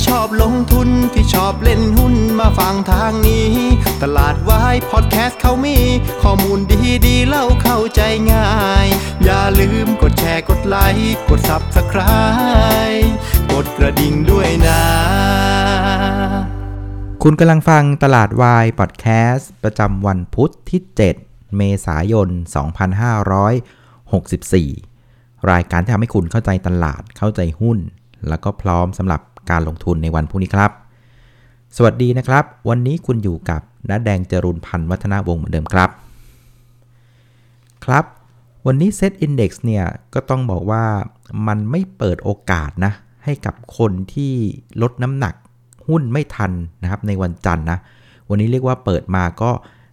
ที่ชอบลงทุนที่ชอบเล่นหุ้นมาฟังทางนี้ ตลาดวายพอดแคสต์เขามี ข้อมูลดีดีเล่าเข้าใจง่าย อย่าลืมกดแชร์กดไลค์กด Subscribe กดกระดิ่งด้วยนะ คุณกำลังฟังตลาดวายพอดแคสต์ประจำวันพุทธที่ 7 เมษายน 2564 รายการที่ทำให้คุณเข้าใจตลาดเข้าใจหุ้น แล้วก็พร้อมสำหรับ การลงทุนในวันพรุ่งนี้ครับ สวัสดีนะครับ วันนี้คุณอยู่กับน้าแดงจรุนพันธ์วัฒนาวงศ์เหมือนเดิมครับ ครับ วันนี้ Set Index เนี่ยก็ต้องบอกว่ามันไม่เปิดโอกาสนะให้กับคนที่ลดน้ำหนักหุ้นไม่ทันนะครับในวันจันทร์นะ วันนี้เรียกว่าเปิดมาก็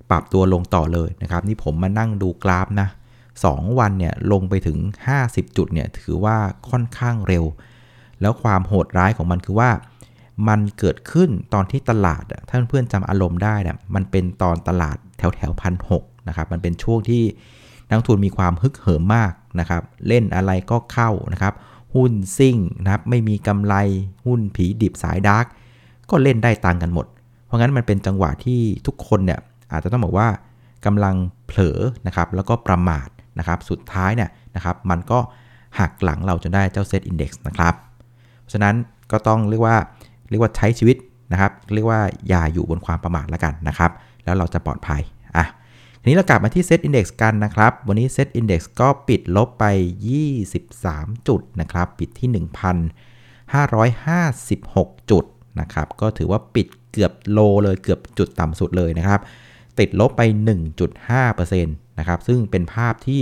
ปรับตัวลงต่อเลยนะครับ นี่ผมมานั่งดูกราฟนะ2วันเนี่ยลงไปถึง 50 จุดเนี่ยถือว่าค่อนข้างเร็ว แล้วความโหดร้ายของมันคือว่า มันเกิดขึ้นตอนที่ตลาดถ้าเพื่อนๆจำอารมณ์ได้นะมันเป็นตอนตลาดแถวแถวพันหนะครับมันเป็นช่วงที่นักทุนมีความฮึกเหิมมากนะครับ เล่นอะไรก็เข้านะครับ หุ้นซิ่งนะครับไม่มีกำไรหุ้นผีดิบสายดาร์กก็เล่นได้ตังกันหมด เพราะงั้นมันเป็นจังหวะที่ทุกคนเนี่ยอาจจะต้องบอกว่ากำลังเผลอนะครับแล้วก็ประมาทนะครับ สุดท้ายเนี่ยนะครับ มันก็หักหลังเราจนได้เจ้าเซตอินดี x นะครับ ฉะนั้นก็ต้องเรียกว่าเรียกว่าใช้ชีวิตนะครับ เรียกว่าอย่าอยู่บนความประมาทแล้วกันนะครับ แล้วเราจะปลอดภัยอะทีนี้เรากลับมาที่ Set Index กันนะครับ วันนี้ Set Index ก็ปิดลบไป 23 จุดนะครับ ปิดที่ 1,556 จุดนะครับ ก็ถือว่าปิดเกือบโลเลยเกือบจุดต่ำสุดเลยนะครับ ติดลบไป 1.5%นะครับ ซึ่งเป็นภาพที่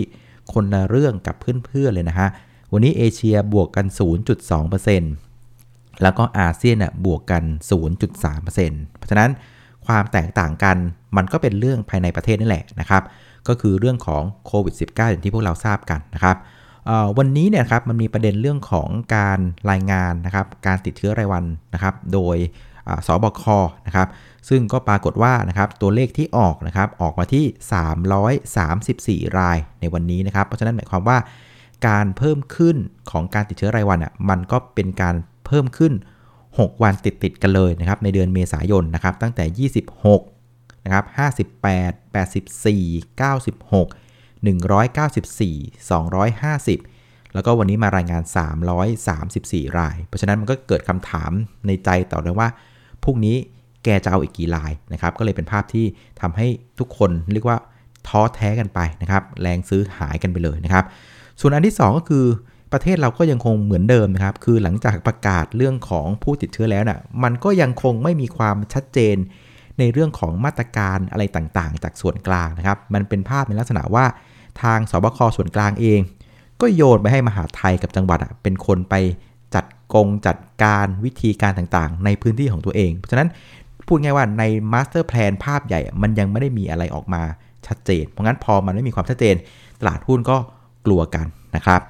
คนละเรื่องกับเพื่อนๆเลยนะฮะ วันนี้เอเชียบวกกัน 0.2% แล้วก็อาเซียนบวกกัน 0.3%เพราะฉะนั้นความแตกต่างกันมันก็เป็นเรื่องภายในประเทศนี่แหละนะครับ ก็คือเรื่องของโควิด -19 อย่างที่พวกเราทราบกันนะครับวันนี้เนี่ยครับมันมีประเด็นเรื่องของการรายงานนะครับการติดเชื้อรายวันนะครับ โดยสบคนะครับซึ่งก็ปรากฏว่านะครับตัวเลขที่ออกนะครับออกมาที่ 334 รายในวันนี้นะครับ เพราะฉะนั้นหมายความว่าการเพิ่มขึ้นของการติดเชื้อรายวันอะมันก็เป็นการ เพิ่มขึ้น 6 วันติดติดกันเลยนะครับในเดือนเมษายนนะครับตั้งแต่ 26นะครับ58 84 96 194 250 แล้วก็วันนี้มารายงาน 334 ราย เพราะฉะนั้นมันก็เกิดคำถามในใจต่อเลยว่าพรุ่งนี้แกจะเอาอีกกี่รายนะครับ ก็เลยเป็นภาพที่ทำให้ทุกคนเรียกว่าท้อแท้กันไปนะครับ แรงซื้อหายกันไปเลยนะครับ ส่วนอันที่ 2 ก็คือ ประเทศเราก็ยังคงเหมือนเดิมนะครับ คือหลังจากประกาศเรื่องของผู้ติดเชื้อแล้วนะ่ะ มันก็ยังคงไม่มีความชัดเจน ในเรื่องของมาตรการอะไรต่างๆ จากส่วนกลางนะครับ มันเป็นภาพในลักษณะว่าทางศบคส่วนกลางเอง ก็โยนไปให้มหาไทยกับจังหวัดอะเป็นคนไปจัดกงจัดการวิธีการต่างๆ ในพื้นที่ของตัวเอง เพราะฉะนั้นพูดง่ายว่าใน master plan ภาพใหญ่ มันยังไม่ได้มีอะไรออกมาชัดเจน เพราะงั้นพอมันไม่มีความชัดเจน ตลาดหุ้นก็กลัวกันนะครับ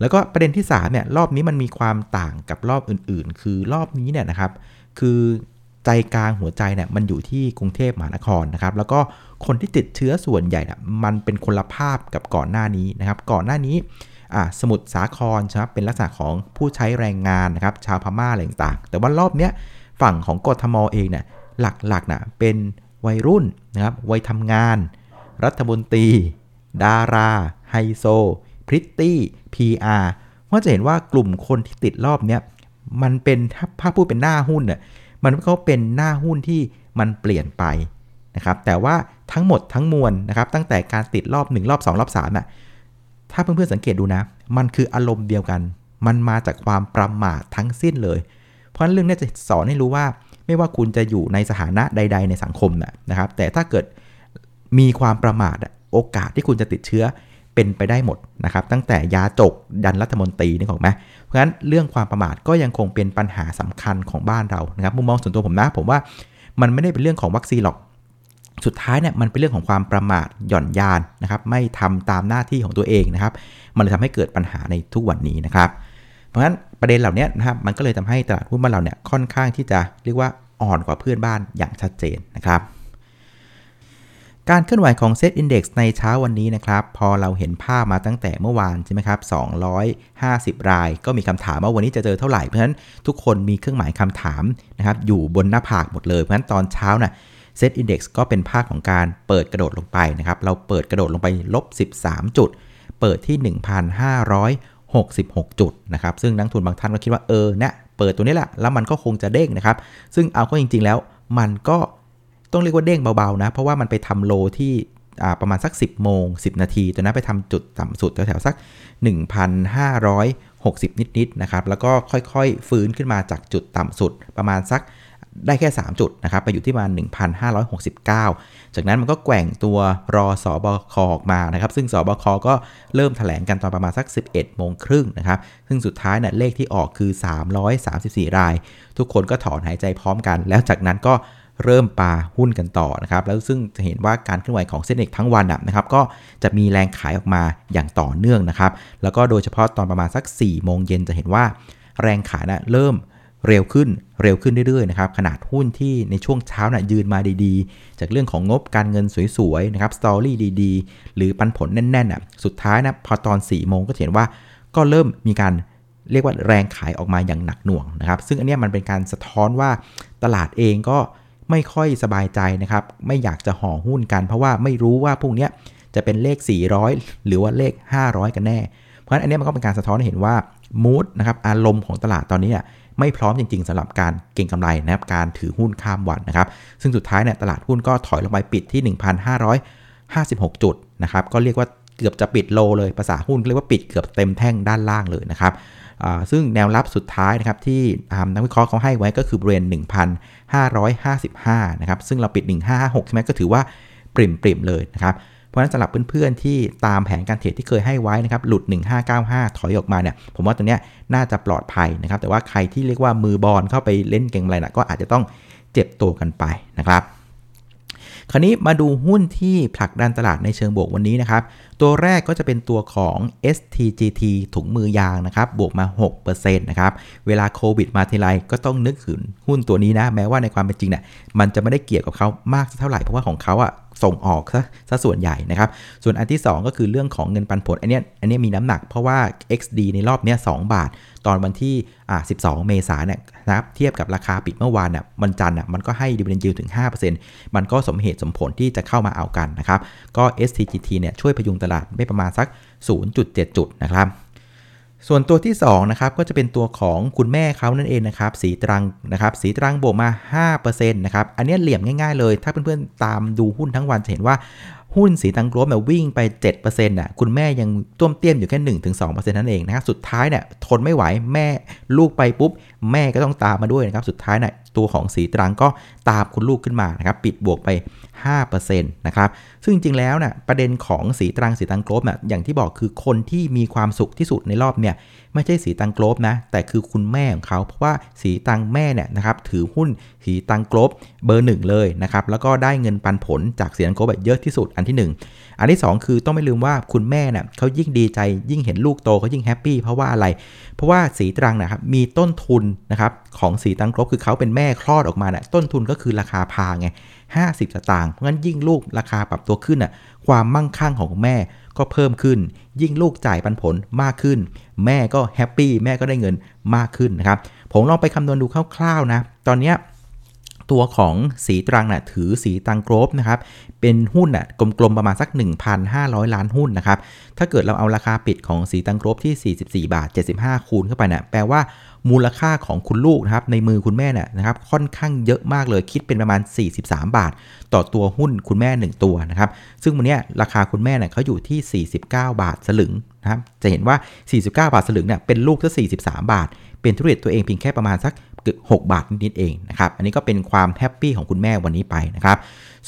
แล้วก็ประเด็นที่3เนี่ยรอบนี้มันมีความต่างกับรอบอื่นๆ คือรอบนี้เนี่ยนะครับ คือใจกลางหัวใจเนี่ยมันอยู่ที่กรุงเทพมหานครนะครับ แล้วก็คนที่ติดเชื้อส่วนใหญ่น่ะมันเป็นคนละภาพกับก่อนหน้านี้นะครับ ก่อนหน้านี้สมุทรสาครใช่ไหมเป็นลักษณะของผู้ใช้แรงงานนะครับชาวพม่าอะไรต่างๆ แต่ว่ารอบเนี้ยฝั่งของกทมเองเนี่ยหลักๆน่ะเป็นวัยรุ่นนะครับวัยทำงาน รัฐมนตรี ดารา ไฮโซ พริตตี้ PR ว่าจะเห็นว่ากลุ่มคนที่ติดรอบเนี้ยมันเป็นถ้าถ้าพูดเป็นหน้าหุ้นน่ะมันก็เป็นหน้าหุ้นที่มันเปลี่ยนไปนะครับแต่ว่าทั้งหมดทั้งมวลนะครับตั้งแต่การติดรอบ 1 รอบ 2 รอบ3น่ะถ้าเพื่อนๆสังเกตดูนะ มันคืออารมณ์เดียวกัน มันมาจากความประมาททั้งสิ้นเลย เพราะฉะนั้นเรื่องนี้จะสอนให้รู้ว่า ไม่ว่าคุณจะอยู่ในสถานะใด ๆ ในสังคมนะนะครับ แต่ถ้าเกิดมีความประมาทอะโอกาสที่คุณจะติดเชื้อ เป็นไปได้หมดนะครับตั้งแต่ยาจกยันรัฐมนตรีนี่ของไหมเพราะฉะนั้นเรื่องความประมาทก็ยังคงเป็นปัญหาสำคัญของบ้านเรานะครับมุมมองส่วนตัวผมนะผมว่ามันไม่ได้เป็นเรื่องของวัคซีนหรอกสุดท้ายเนี่ยมันเป็นเรื่องของความประมาทหย่อนยานนะครับไม่ทำตามหน้าที่ของตัวเองนะครับ มันเลยทำให้เกิดปัญหาในทุกวันนี้นะครับ เพราะฉะนั้นประเด็นเหล่านี้นะครับมันก็เลยทำให้ตลาดหุ้นบ้านเราเนี่ยค่อนข้างที่จะเรียกว่าอ่อนกว่าเพื่อนบ้านอย่างชัดเจนนะครับ การเคลื่อนไหวของ Set Index ในเช้าวันนี้นะครับ พอเราเห็นภาพมาตั้งแต่เมื่อวานใช่ไหมครับ 250 ราย ก็มีคำถามว่าวันนี้จะเจอเท่าไหร่ เพราะฉะนั้นทุกคนมีเครื่องหมายคำถามนะครับอยู่บนหน้าผากหมดเลย เพราะฉะนั้นตอนเช้านะ่ะ Set Index ก็เป็นภาคของการเปิดกระโดดลงไปนะครับ เราเปิดกระโดดลงไปลบ 13 จุด เปิดที่ 1,566 จุดนะครับ ซึ่งนักทุนบางท่านก็คิดว่าเออเนี่ยเปิดตัวนี้แหละ แล้วมันก็คงจะเด้งนะครับ ซึ่งเอาเข้าจริง ๆ แล้วมันก็ ต้องเรียกว่าเด้งเบาๆนะ เพราะว่ามันไปทำโลที่ประมาณสัก 10 โมง 10 นาทีตัวนั้นไปทำจุดต่ำสุดแถวๆสัก 1,560 นิดๆนะครับ แล้วก็ค่อยๆ ฟื้นขึ้นมาจากจุดต่ำสุดประมาณสักได้แค่ 3 จุดนะครับ ไปอยู่ที่ประมาณ 1,569 จากนั้นมันก็แกว่งตัวรอสอบคออกมานะครับ ซึ่งสอบคก็เริ่มถแถลงกันตอนประมาณสัก 11 โมงครึ่งนะครับ ซึ่งสุดท้ายนะ่ะเลขที่ออกคือ 334 ราย ทุกคนก็ถอนหายใจพร้อมกัน แล้วจากนั้นก็ เริ่มปาหุ้นกันต่อนะครับ แล้วซึ่งจะเห็นว่าการเคลื่อนไหวของเซ็นเอกทั้งวันนะครับ ก็จะมีแรงขายออกมาอย่างต่อเนื่องนะครับ แล้วก็โดยเฉพาะตอนประมาณสัก4โมงเย็นจะเห็นว่าแรงขายนะเริ่มเร็วขึ้นเร็วขึ้นเรื่อยๆนะครับขนาดหุ้นที่ในช่วงเช้านะ่ะยืนมาดีๆ จากเรื่องของงบการเงินสวยๆนะครับสตอรี่ดีๆ หรือปันผลแน่นๆอะสุดท้ายนะพอตอน4โมงก็เห็นว่าก็เริ่มมีการเรียกว่าแรงขายออกมาอย่างหนักหน่วงนะครับ ซึ่งอันนี้มันเป็นการสะท้อนว่าตลาดเองก็ ไม่ค่อยสบายใจนะครับ ไม่อยากจะห่อหุ้นกัน เพราะว่าไม่รู้ว่าพวกนี้จะเป็นเลข 400 หรือว่าเลข 500 กันแน่ เพราะฉะนั้นอันนี้มันก็เป็นการสะท้อนให้เห็นว่ามูดนะครับอารมณ์ของตลาดตอนนี้ไม่พร้อมจริง ๆสำหรับการเก่งกำไรนะครับการถือหุ้นข้ามวันนะครับ ซึ่งสุดท้ายเนี่ยตลาดหุ้นก็ถอยลงไปปิดที่ 1,556 จุดนะครับก็เรียกว่าเกือบจะปิดโลเลยภาษาหุ้นเรียกว่าปิดเกือบเต็มแท่งด้านล่างเลยนะครับ ซึ่งแนวรับสุดท้ายนะครับที่นักวิเคราะห์เขาให้ไว้ก็คือบริเวณ1,555 นะครับ ซึ่งเราปิด 1,556 ใช่ไหมก็ถือว่าปริมปริมเลยนะครับ เพราะฉะนั้นสำหรับเพื่อนๆที่ตามแผนการเทรดที่เคยให้ไว้นะครับ หลุด 1595 ถอยออกมาเนี่ย ผมว่าตัวเนี้ยน่าจะปลอดภัยนะครับ แต่ว่าใครที่เรียกว่ามือบอลเข้าไปเล่นเก่งอะไรนะก็อาจจะต้องเจ็บตัวกันไปนะครับ คราวนี้มาดูหุ้นที่ผลักดันตลาดในเชิงบวกวันนี้นะครับ ตัวแรกก็จะเป็นตัวของ STGT ถุงมือยางนะครับ บวกมา 6%นะครับ เวลาโควิดมาทีไรก็ต้องนึกถึงหุ้นตัวนี้นะ แม้ว่าในความเป็นจริงเนี่ยมันจะไม่ได้เกี่ยวกับเขามากเท่าไหร่เพราะว่าของเขาอะ ส่งออกซะซะส่วนใหญ่นะครับ ส่วนอันที่ 2 ก็คือเรื่องของเงินปันผล อันนี้อันนี้มีน้ำหนักเพราะว่า XD ในรอบนี้2บาท ตอนวันที่อ่า12 เมษายนนะครับเทียบกับราคาปิดเมื่อวานเนี่ยวันจันทร์อะมันก็ให้ดีเวนยิวถึง 5%มันก็สมเหตุสมผลที่จะเข้ามาเอากันนะครับก็ STGT เนี่ยช่วยพยุงตลาดได้ประมาณสัก 0.7 จุดนะครับ ส่วนตัวที่2นะครับก็จะเป็นตัวของคุณแม่เขานั่นเองนะครับสีตรังนะครับสีตรังบวกมา 5%นะครับอันนี้เหลี่ยมง่ายๆเลย ถ้าเพื่อนๆตามดูหุ้นทั้งวันจะเห็นว่าหุ้นสีตังกลบเนี่ยวิ่งไป 7%น่ะคุณแม่ยังต้มเตี้ยมอยู่แค่ 1-2%นั่นเองนะครับสุดท้ายเนี่ยทนไม่ไหวแม่ลูกไปปุ๊บ แม่ก็ต้องตามมาด้วยนะครับสุดท้ายเนี่ยตัวของสีตรังก็ตามคุณลูกขึ้นมานะครับปิดบวกไป 5%นะครับ ซึ่งจริงๆ แล้วนะ่ะประเด็นของสีตรังสีตังโกลบน่ะอย่างที่บอกคือคนที่มีความสุขที่สุดในรอบเนี่ยไม่ใช่สีตังโกลบนะ แต่คือคุณแม่ของเขา เพราะว่าสีตังแม่เนี่ยนะครับถือหุ้นสีตังโกลบเบอร์หนึ่งเลยนะครับ แล้วก็ได้เงินปันผลจากสีตังโกลบเยอะที่สุดอันที่ 1 อันที่ 2 คือต้องไม่ลืมว่าคุณแม่น่ะเขายิ่งดีใจยิ่งเห็นลูกโตเขายิ่ง happy เพราะว่าอะไร เพราะว่าศรีตรังนะครับมีต้นทุนนะครับของศรีตรังโกลฟส์คือเขาเป็นแม่คลอดออกมาเนี่ยต้นทุนก็คือราคา par ไง 50สตางค์เพราะงั้นยิ่งลูกราคาปรับตัวขึ้นอะความมั่งคั่งของแม่ก็เพิ่มขึ้น ยิ่งลูกจ่ายปันผลมากขึ้น แม่ก็ happy แม่ก็ได้เงินมากขึ้นนะครับผมลองไปคำนวณดูคร่าวๆนะ ตอนนี้ ตัวของศรีตรังน่ะถือศรีตรังโกลฟส์นะครับเป็นหุ้นอะกลมๆประมาณสัก 1,500 ล้านหุ้นนะครับถ้าเกิดเราเอาราคาปิดของศรีตรังโกลฟส์ที่ 44 บาท 75 คูณเข้าไปเนี่ยแปลว่ามูลค่าของคุณลูกนะครับในมือคุณแม่เนี่ยนะครับค่อนข้างเยอะมากเลยคิดเป็นประมาณ 43 บาท ต่อตัวหุ้นคุณแม่ 1 ตัวนะครับซึ่งวันนี้ราคาคุณแม่เนี่ยเขาอยู่ที่ 49 บาทสลึงนะครับจะเห็นว่า 49 บาทสลึงเนี่ยเป็นลูกที่43 บาท เป็นธุรกิจตัวเองเพียงแค่ประมาณสัก 6 บาทนิดๆเองนะครับ อันนี้ก็เป็นความ happy ของคุณแม่วันนี้ไปนะครับ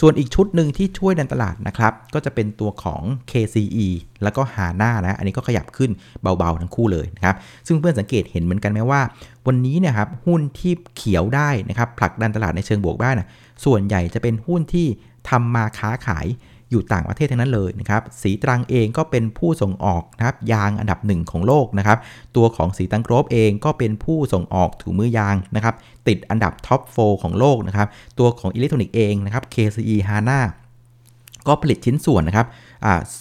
ส่วนอีกชุดหนึ่งที่ช่วยดันตลาดนะครับ ก็จะเป็นตัวของ KCE แล้วก็ HANA นะ อันนี้ก็ขยับขึ้นเบาๆทั้งคู่เลยนะครับ ซึ่งเพื่อนสังเกตเห็นเหมือนกันไหมว่า วันนี้เนี่ยครับหุ้นที่เขียวได้นะครับผลักดันตลาดในเชิงบวกได้นะส่วนใหญ่จะเป็นหุ้นที่ทำมาค้าขาย อยู่ต่างประเทศทั้งนั้นเลยนะครับสีตรังเองก็เป็นผู้ส่งออกนะครับยางอันดับหนึ่งของโลกนะครับตัวของสีตังโกรบเองก็เป็นผู้ส่งออกถุงมือยางนะครับติดอันดับ top four ของโลกนะครับตัวของอิเล็กทรอนิกส์เองนะครับ KCE HANA ก็ผลิตชิ้นส่วนนะครับ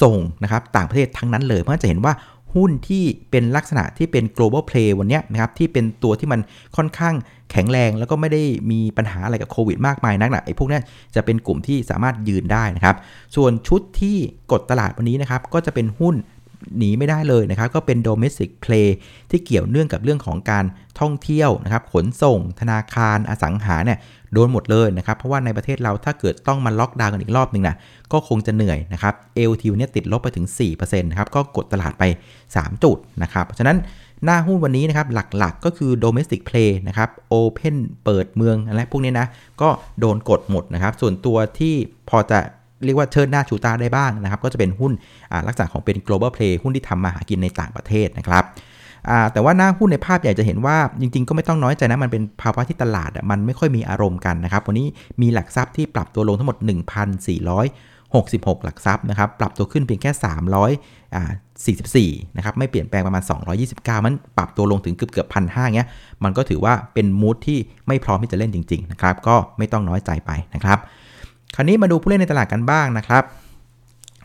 ส่งนะครับต่างประเทศทั้งนั้นเลย เพราะจะเห็นว่า หุ้นที่เป็นลักษณะที่เป็น global play วันนี้นะครับที่เป็นตัวที่มันค่อนข้างแข็งแรง แล้วก็ไม่ได้มีปัญหาอะไรกับโควิดมากมายนักนะไอ้พวกนี้จะเป็นกลุ่มที่สามารถยืนได้นะครับ ส่วนชุดที่กดตลาดวันนี้นะครับก็จะเป็นหุ้น หนีไม่ได้เลยนะครับ ก็เป็น domestic play ที่เกี่ยวเนื่องกับเรื่องของการท่องเที่ยวนะครับ ขนส่ง ธนาคาร อสังหาเนี่ยโดนหมดเลยนะครับ เพราะว่าในประเทศเราถ้าเกิดต้องมาล็อกดาวน์กันอีกรอบหนึ่งนะก็คงจะเหนื่อยนะครับ LT เนี่ยติดลบไปถึง 4%นะครับ ก็กดตลาดไป 3 จุดนะครับเพราะฉะนั้นหน้าหุ้นวันนี้นะครับหลักๆก็คือ domestic play นะครับ open เปิดเมืองอะไรพวกนี้นะ ก็โดนกดหมดนะครับ ส่วนตัวที่พอจะ เรียกว่าเชิดหน้าชูตาได้บ้างนะครับ ก็จะเป็นหุ้นลักษณะของเป็น global play หุ้นที่ทำมาหากินในต่างประเทศนะครับแต่ว่าหน้าหุ้นในภาพใหญ่จะเห็นว่าจริงๆ ก็ไม่ต้องน้อยใจนะ มันเป็นภาวะที่ตลาดมันไม่ค่อยมีอารมณ์กันนะครับ วันนี้มีหลักทรัพย์ที่ปรับตัวลงทั้งหมด 1,466 หลักทรัพย์นะครับ ปรับตัวขึ้นเพียงแค่ 344 นะครับ ไม่เปลี่ยนแปลงประมาณ 229 มันปรับตัวลงถึงเกือบเกือบพันห้าเงี้ย มันก็ถือว่าเป็นมูดที่ไม่พร้อมที่จะเล่นจริง ๆ นะครับ ก็ไม่ต้องน้อยใจไปนะครับ คราวนี้มาดูผู้เล่นในตลาดกันบ้างนะครับ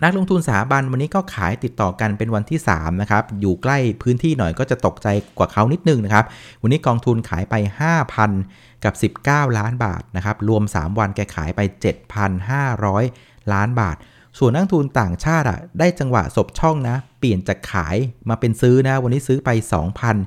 นักลงทุนสถาบันวันนี้ก็ขายติดต่อกันเป็นวันที่3นะครับ อยู่ใกล้พื้นที่หน่อยก็จะตกใจกว่าเขานิดนึงนะครับ วันนี้กองทุนขายไป 5,000 กับ 19 ล้านบาทนะครับ รวม 3 วันแกขายไป 7,500 ล้านบาท ส่วนนักทุนต่างชาติอะได้จังหวะสบช่องนะ เปลี่ยนจากขายมาเป็นซื้อนะ วันนี้ซื้อไป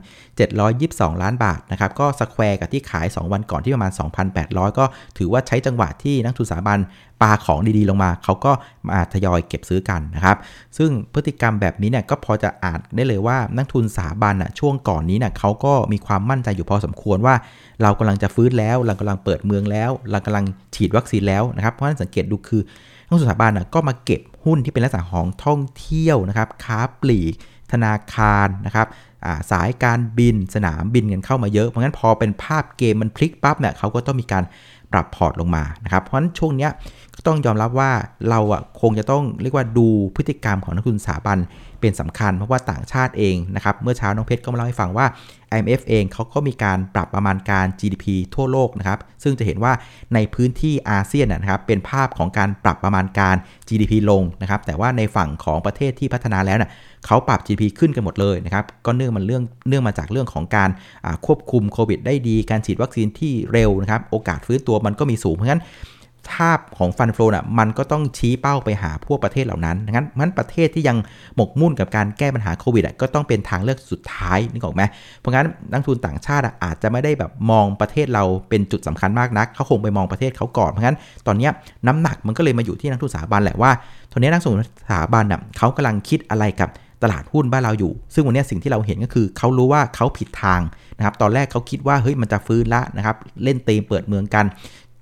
2,722 ล้านบาทนะครับ ก็สแควร์กับที่ขาย 2 วันก่อนที่ประมาณ 2,800 ก็ถือว่าใช้จังหวะที่นักทุนสถาบันปาของดีๆ ลงมา เขาก็มาทยอยเก็บซื้อกันนะครับ ซึ่งพฤติกรรมแบบนี้เนี่ยก็พอจะอ่านได้เลยว่านักทุนสถาบันอะช่วงก่อนนี้เนี่ยเขาก็มีความมั่นใจอยู่พอสมควรว่า เรากำลังจะฟื้นแล้ว เรากำลังเปิดเมืองแล้ว เรากำลังฉีดวัคซีนแล้วนะครับ เพราะฉะนั้นสังเกตดูคือนักทุนสถาบันอะก็มาเก็บ หุ้นที่เป็นลักษณะของท่องเที่ยวนะครับค้าปลีก ธนาคารนะครับสายการบินสนามบินกันเข้ามาเยอะ เพราะงั้นพอเป็นภาพเกมมันพลิกปั๊บเนี่ยเขาก็ต้องมีการปรับพอร์ตลงมานะครับ เพราะฉะนั้นช่วงเนี้ยก็ต้องยอมรับว่าเราอะคงจะต้องเรียกว่าดูพฤติกรรมของนักทุนสถาบัน เป็นสำคัญเพราะว่าต่างชาติเองนะครับเมื่อเช้าน้องเพชรก็มาเล่าให้ฟังว่า IMF เองเขาก็มีการปรับประมาณการ GDP ทั่วโลกนะครับซึ่งจะเห็นว่าในพื้นที่อาเซียนนะครับเป็นภาพของการปรับประมาณการ GDP ลงนะครับแต่ว่าในฝั่งของประเทศที่พัฒนาแล้วนะ่ยเขาปรับ GDP ขึ้นกันหมดเลยนะครับก็เนื่องมันเรื่องเนื่องมาจากเรื่องของการควบคุมโควิดได้ดี การฉีดวัคซีนที่เร็วนะครับโอกาสฟื้นตัวมันก็มีสูงเพราะฉะนั้น ภาพของฟันโฟน่ะมันก็ต้องชี้เป้าไปหาพวกประเทศเหล่านั้นงั้นงั้นประเทศที่ยังหมกมุ่นกับการแก้ปัญหาโควิดก็ต้องเป็นทางเลือกสุดท้ายนึกออกไหมเพราะงั้นนักทุนต่างชาติอาจจะไม่ได้แบบมองประเทศเราเป็นจุดสำคัญมากนักเขาคงไปมองประเทศเขาก่อนเพราะงั้นตอนนี้น้ำหนักมันก็เลยมาอยู่ที่นักทุนสถาบันแหละว่าตอนนี้นักลงทุนสถาบันน่ะเขากำลังคิดอะไรกับตลาดหุ้นบ้านเราอยู่ ซึ่งวันนี้สิ่งที่เราเห็นก็คือเขารู้ว่าเขาผิดทางนะครับ ตอนแรกเขาคิดว่าเฮ้ยมันจะฟื้นละนะครับ เล่นเตมเปิดเมืองกัน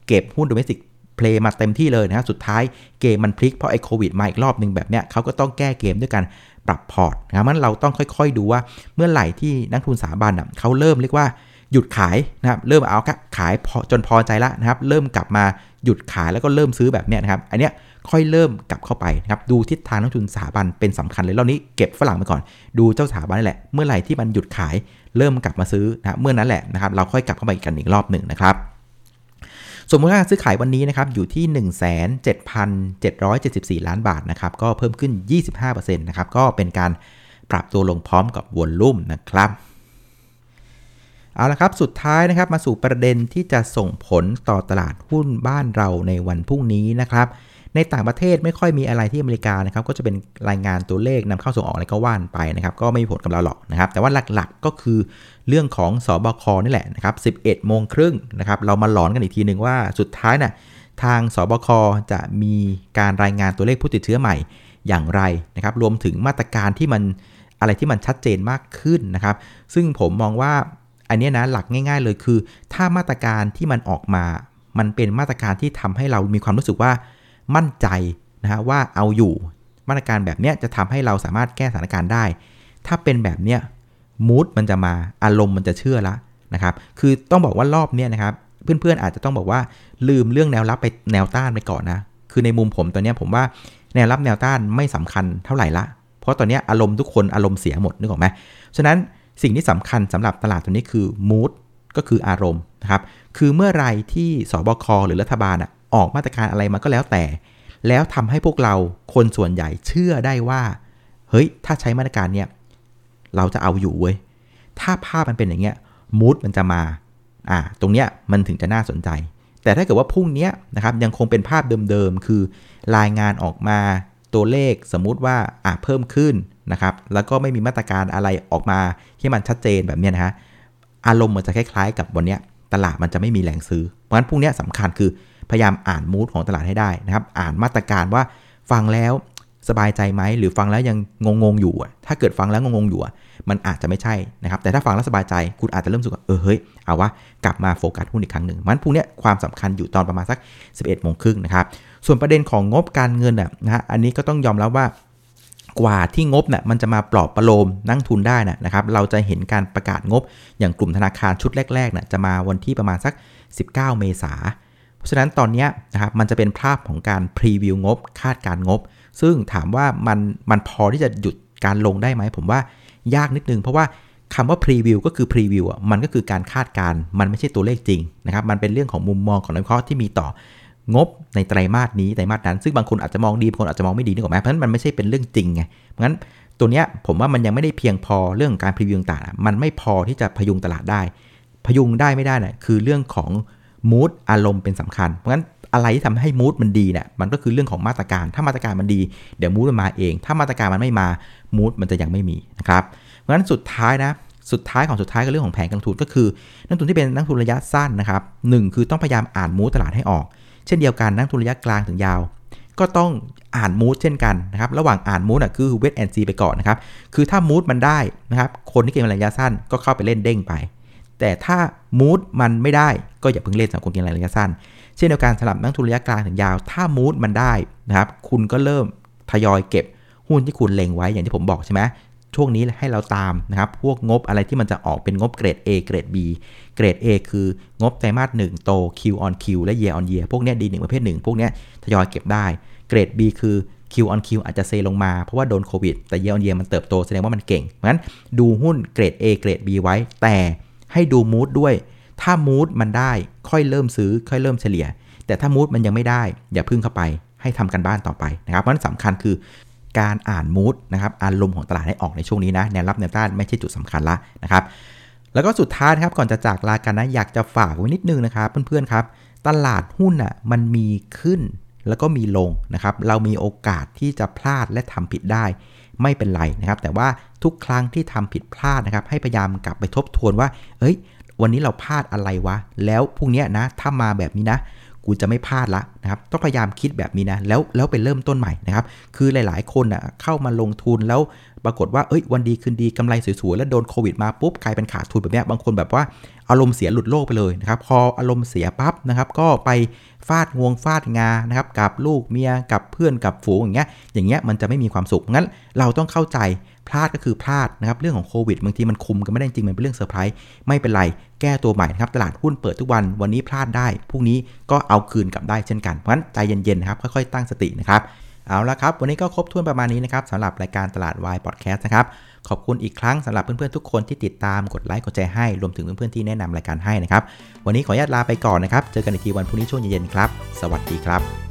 เก็บหุ้น domestic play มาเต็มที่เลยนะสุดท้ายเกมมันพลิกเพราะไอ้โควิดมาอีกรอบหนึ่งแบบเนี้ยเขาก็ต้องแก้เกมด้วยการปรับพอร์ตนะครับมันเราต้องค่อยๆดูว่าเมื่อไหร่ที่นักทุนสถาบันอะเขาเริ่มเรียกว่าหยุดขายนะครับเริ่มเอาขายจนพอใจละนะครับ เริ่มกลับมาหยุดขายแล้วก็เริ่มซื้อแบบเนี้ยนะครับ อันเนี้ยค่อยเริ่มกลับเข้าไปนะครับดูทิศทางนักทุนสถาบันเป็นสำคัญเลยรอบนี้เก็บฝรั่งไปก่อน ดูเจ้าสถาบันนี่แหละ เมื่อไหร่ที่มันหยุดขาย เริ่มกลับมาซื้อนะเมื่อนั้นแหละนะครับ เราค่อยกลับเข้าไปกันอีกรอบหนึ่งนะครับ สมมูลค่าซื้อขายวันนี้นะครับอยู่ที่ 17,774 ล้านบาทนะครับก็เพิ่มขึ้น 25%นะครับก็เป็นการปรับตัวลงพร้อมกับวอลลุ่มนะครับเอาละครับสุดท้ายนะครับมาสู่ประเด็นที่จะส่งผลต่อตลาดหุ้นบ้านเราในวันพรุ่งนี้นะครับ ในต่างประเทศไม่ค่อยมีอะไรที่อเมริกานะครับก็จะเป็นรายงานตัวเลขนำเข้าส่งออกอะไรก็ว่านไปนะครับก็ไม่มีผลกับเราหรอกนะครับแต่ว่าหลักๆก็คือเรื่องของสอบคนี่แหละนะครับ 11โมงครึ่งนะครับเรามาหลอนกันอีกทีหนึ่งว่าสุดท้ายนะ่ะทางสบคจะมีการรายงานตัวเลขผู้ติดเชื้อใหม่อย่างไรนะครับรวมถึงมาตรการที่มันอะไรที่มันชัดเจนมากขึ้นนะครับ ซึ่งผมมองว่าอันนี้นะหลักง่าย ๆ เลยคือ ถ้ามาตรการที่มันออกมา มันเป็นมาตรการที่ทำให้เรามีความรู้สึกว่า มั่นใจนะฮะว่าเอาอยู่มาตรการแบบนี้จะทำให้เราสามารถแก้สถานการณ์ได้ ถ้าเป็นแบบเนี้ยมูดมันจะมาอารมณ์มันจะเชื่อละนะครับ คือต้องบอกว่ารอบเนี้ยนะครับเพื่อนๆอาจจะต้องบอกว่าลืมเรื่องแนวรับไปแนวต้านไปก่อนนะ คือในมุมผมตอนนี้ผมว่าแนวรับแนวต้านไม่สำคัญเท่าไหร่ละ เพราะตอนนี้อารมณ์ทุกคนอารมณ์เสียหมดนึกออกไหมฉะนั้นสิ่งที่สำคัญสำหรับตลาดตัวนี้คือมูดก็คืออารมณ์นะครับ คือเมื่อไรที่สบคหรือรัฐบาลอะ ออกมาตรการอะไรมาก็แล้วแต่ แล้วทำให้พวกเราคนส่วนใหญ่เชื่อได้ว่า เฮ้ย ถ้าใช้มาตรการเนี่ยเราจะเอาอยู่เว้ย ถ้าภาพมันเป็นอย่างเงี้ยมูดมันจะมา อ่า ตรงเนี้ยมันถึงจะน่าสนใจ แต่ถ้าเกิดว่าพรุ่งนี้นะครับยังคงเป็นภาพเดิมๆ คือรายงานออกมาตัวเลขสมมุติว่าอะเพิ่มขึ้นนะครับ แล้วก็ไม่มีมาตรการอะไรออกมาที่มันชัดเจนแบบนี้นะฮะ อารมณ์มันจะคล้ายๆ กับวันนี้ตลาดมันจะไม่มีแรงซื้อ เพราะฉะนั้นพรุ่งนี้สำคัญคือ พยายามอ่านมูดของตลาดให้ได้นะครับ อ่านมาตรการว่าฟังแล้วสบายใจไหมหรือฟังแล้วยังงงๆอยู่ถ้าเกิดฟังแล้วงงๆอยู่มันอาจจะไม่ใช่นะครับ แต่ถ้าฟังแล้วสบายใจคุณอาจจะเริ่มสึกว่าเออเฮ้ยเอาวะกลับมาโฟกัสหุ้นอีกครั้งหนึ่งมันพรุ่งนี้ความสำคัญอยู่ตอนประมาณสัก 11โมงครึ่งนะครับ ส่วนประเด็นของงบการเงินอะนะฮะอันนี้ก็ต้องยอมรับว่ากว่าที่งบเนี่ยมันจะมาปลอบประโลมนั่งทุนได้นะครับ เราจะเห็นการประกาศงบอย่างกลุ่มธนาคารชุดแรกๆเนี่ยจะมาวันที่ประมาณสัก 19 เมษา เพราะฉะนั้นตอนนี้นะครับมันจะเป็นภาพของการพรีวิวงบคาดการงบ ซึ่งถามว่ามันมันพอที่จะหยุดการลงได้ไหมผมว่ายากนิดนึงเพราะว่าคำว่าพรีวิวก็คือพรีวิวอะมันก็คือการคาดการมันไม่ใช่ตัวเลขจริงนะครับมันเป็นเรื่องของมุมมองของนักวิเคราะห์ที่มีต่องบในไตรมาสนี้ไตรมาสนั้น ซึ่งบางคนอาจจะมองดีบางคนอาจจะมองไม่ดีนึกออกไหมเพราะฉะนั้นมันไม่ใช่เป็นเรื่องจริงไงเพราะงั้นตัวเนี้ยผมว่ามันยังไม่ได้เพียงพอเรื่องการพรีวิวต่างมันไม่พอที่จะพยุงตลาดได้ พยุงได้ไม่ได้นะ่ยคือเรื่องของ มูดอารมณ์เป็นสำคัญ เพราะงั้นอะไรที่ทำให้มูดมันดีเนี่ยมันก็คือเรื่องของมาตรการ ถ้ามาตรการมันดี เดี๋ยวมูดมันมาเอง ถ้ามาตรการมันไม่มามูดมันจะยังไม่มีนะครับเพราะฉะนั้นสุดท้ายนะสุดท้ายของสุดท้ายก็เรื่องของแผนการลงทุนก็คือ นักทุนที่เป็นนักทุนระยะสั้นนะครับหคือต้องพยายามอ่านมูดตลาดให้ออก เช่นเดียวกันนักทุนระยะกลางถึงยาว ก็ต้องอ่านมูดเช่นกันนะครับระหว่างอ่านมูดอะคือเวทแอนซีไปก่อนนะครับคือถ้ามูดมันได้นะครับคนที่เก่งระยะสั้นก็เข้าไปเล่นเด้งไป แต่ถ้ามูดมันไม่ได้ก็อย่าเพิ่งเล่นสำหรับคนเก่งระยะสั้น เช่นเดียวกันสำหรับนักทุนระยะกลางถึงยาว ถ้ามูดมันได้นะครับ คุณก็เริ่มทยอยเก็บหุ้นที่คุณเล็งไว้อย่างที่ผมบอกใช่ไหมช่วงนี้ให้เราตามนะครับ พวกงบอะไรที่มันจะออกเป็นงบเกรด A เกรด B เกรด A คืองบไตรมาส1โต Q on Q และ Year on Year พวกนี้ดีหนึ่งประเภทหนึ่งพวกนี้ทยอยเก็บได้ เกรด B คือ Q on Q อาจจะเซลงมาเพราะว่าโดนโควิดแต่ Year on Year มันเติบโตแสดงว่ามันเก่งเพราะฉะนั้นดูหุ้นเกรด A เกรด B ไว้แต่ ให้ดูมูดด้วย ถ้ามูดมันได้ค่อยเริ่มซื้อค่อยเริ่มเฉลี่ย แต่ถ้ามูดมันยังไม่ได้ อย่าพึ่งเข้าไป ให้ทำกันบ้านต่อไปนะครับเพราะนั้นสำคัญคือการอ่านมูดนะครับอารมณ์ของตลาดให้ออกในช่วงนี้นะแนวรับแนวต้านไม่ใช่จุดสำคัญละนะครับแล้วก็สุดท้ายครับก่อนจะจากลากันนะอยากจะฝากไว้นิดนึงนะครับเพื่อนๆครับ ตลาดหุ้นอะมันมีขึ้นแล้วก็มีลงนะครับ เรามีโอกาสที่จะพลาดและทำผิดได้ ไม่เป็นไรนะครับ แต่ว่า ทุกครั้งที่ทำผิดพลาดนะครับ ให้พยายามกลับไปทบทวนว่า เอ้ย วันนี้เราพลาดอะไรวะ แล้วพรุ่งนี้นะ ถ้ามาแบบนี้นะ กูจะไม่พลาดละนะครับ ต้องพยายามคิดแบบนี้นะ แล้วแล้วไปเริ่มต้นใหม่นะครับ คือหลาย ๆ คนอะเข้ามาลงทุนแล้วปรากฏว่า เอ้ย วันดีคืนดีกำไรสวยๆ แล้วโดนโควิดมาปุ๊บกลายเป็นขาดทุนแบบนี้บางคนแบบว่าอารมณ์เสียหลุดโลกไปเลยนะครับ พออารมณ์เสียปั๊บนะครับ ก็ไปฟาดงวงฟาดงา นะครับ กับลูกเมีย กับเพื่อน กับฝูงอย่างเงี้ย อย่างเงี้ยมันจะไม่มีความสุข งั้นเราต้องเข้าใจ พลาดก็คือพลาดนะครับเรื่องของโควิดบางทีมันคุมกันไม่ได้จริงมันเป็นเรื่องเซอร์ไพรส์ไม่เป็นไรแก้ตัวใหม่นะครับตลาดหุ้นเปิดทุกวันวันนี้พลาดได้พรุ่งนี้ก็เอาคืนกลับได้เช่นกันเพราะฉะนั้นใจเย็นๆนะครับค่อยๆตั้งสตินะครับเอาละครับ วันนี้ก็ครบถ้วนประมาณนี้นะครับสำหรับรายการตลาดวายพอดแคสต์นะครับ ขอบคุณอีกครั้งสำหรับเพื่อนๆทุกคนที่ติดตามกดไลค์กดแชร์ให้รวมถึงเพื่อนๆที่แนะนำรายการให้นะครับ วันนี้ขออนุญาตลาไปก่อนนะครับ เจอกันอีกทีวันพรุ่งนี้ช่วงเย็นๆครับ สวัสดีครับ